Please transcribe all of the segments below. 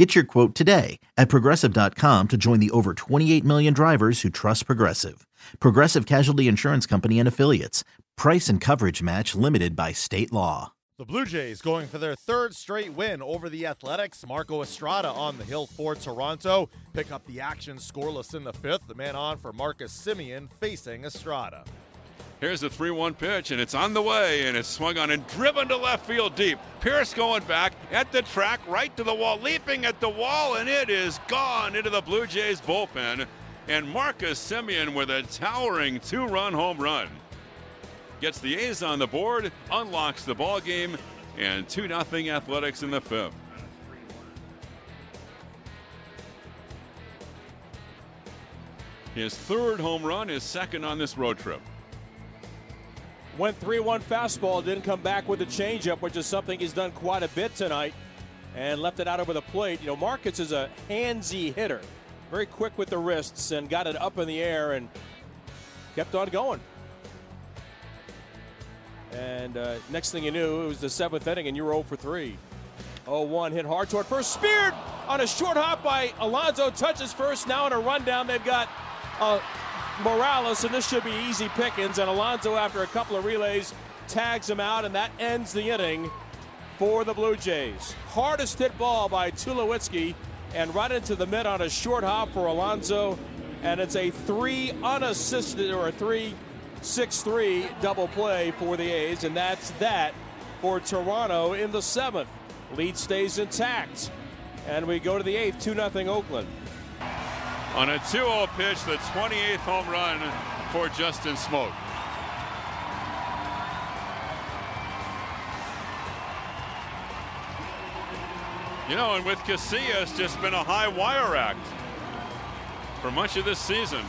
Get your quote today at progressive.com to join the over 28 million drivers who trust Progressive. Progressive Casualty Insurance Company and Affiliates. Price and coverage match limited by state law. The Blue Jays going for their third straight win over the Athletics. Marco Estrada on the hill for Toronto. Pick up the action scoreless in the fifth. The man on for Marcus Semien facing Estrada. Here's the 3 1 pitch, and it's on the way, and it's swung on and driven to left field deep. Pearce going back at the track, right to the wall, leaping at the wall, and it is gone into the Blue Jays bullpen. And Marcus Semien with a towering two run home run. Gets the A's on the board, unlocks the ball game, and 2 0 Athletics in the fifth. His third home run, is second on this road trip. Went 3 1 fastball, didn't come back with a changeup, which is something he's done quite a bit tonight, and left it out over the plate. You know, Marcus is a handsy hitter, very quick with the wrists, and got it up in the air and kept on going. And uh, next thing you knew, it was the seventh inning, and you were 0 for 3. 0 1 hit hard toward first, speared on a short hop by Alonso, touches first. Now in a rundown, they've got. Uh, Morales, and this should be easy pickings. And Alonso, after a couple of relays, tags him out, and that ends the inning for the Blue Jays. Hardest hit ball by Tulowitzki, and right into the mid on a short hop for Alonso. And it's a three unassisted or a three six three double play for the A's, and that's that for Toronto in the seventh. Lead stays intact. And we go to the eighth, 2 0 Oakland on a 2-0 pitch, the 28th home run for Justin Smoak. You know, and with Casillas, just been a high wire act for much of this season.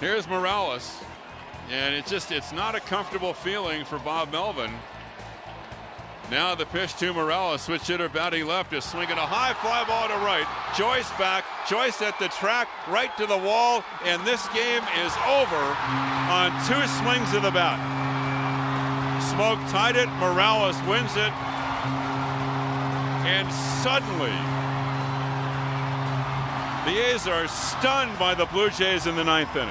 Here's Morales, and it's just it's not a comfortable feeling for Bob Melvin. Now the pitch to Morales. Switch hitter batting left is swinging a high fly ball to right. Joyce back. Joyce at the track, right to the wall, and this game is over on two swings of the bat. Smoak tied it. Morales wins it. And suddenly, the A's are stunned by the Blue Jays in the ninth inning.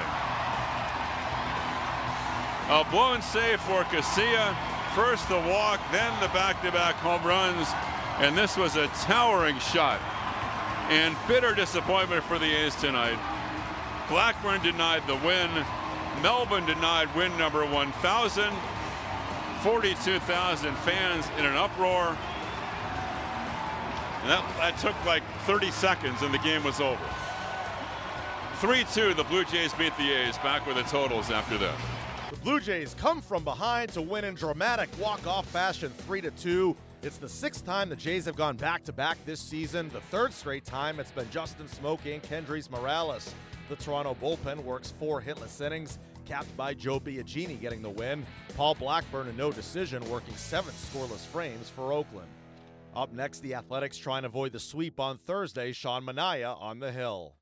A blown save for Casilla. First the walk, then the back-to-back home runs, and this was a towering shot. And bitter disappointment for the A's tonight. Blackburn denied the win. Melvin denied win number 1,000. 42,000 fans in an uproar. And that, that took like 30 seconds and the game was over. 3-2, the Blue Jays beat the A's. Back with the totals after this. The Blue Jays come from behind to win in dramatic walk-off fashion 3 to 2. It's the sixth time the Jays have gone back to back this season. The third straight time it's been Justin Smoak and Kendrys Morales. The Toronto bullpen works four hitless innings, capped by Joe Biagini getting the win. Paul Blackburn, a no decision, working seven scoreless frames for Oakland. Up next, the Athletics try and avoid the sweep on Thursday. Sean Manaea on the hill.